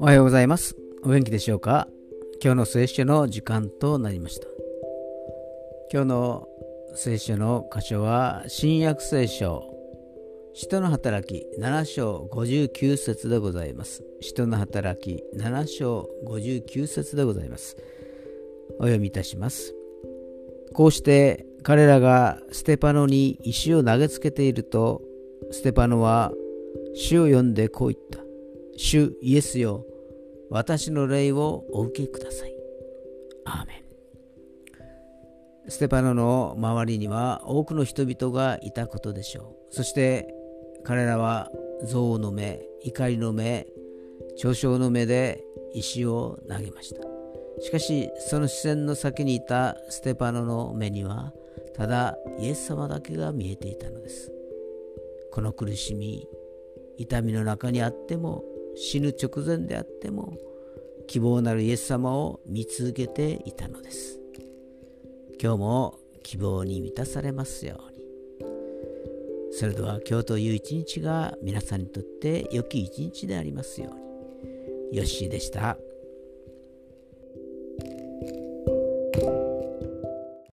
おはようございます。お元気でしょうか？今日の聖書の時間となりました。今日の聖書の箇所は新約聖書使徒の働き7章59節でございます。使徒の働き7章59節でございます。お読みいたします。こうして彼らがステパノに石を投げつけていると、ステパノは主を呼んでこう言った。主イエスよ、私の霊をお受けください。アーメン。ステパノの周りには多くの人々がいたことでしょう。そして彼らは憎悪の目、怒りの目、嘲笑の目で石を投げました。しかしその視線の先にいたステパノの目にはただイエス様だけが見えていたのです。この苦しみ痛みの中にあっても死ぬ直前であっても希望なるイエス様を見続けていたのです。今日も希望に満たされますように。それでは今日という一日が皆さんにとって良き一日でありますように。ヨッシーでした。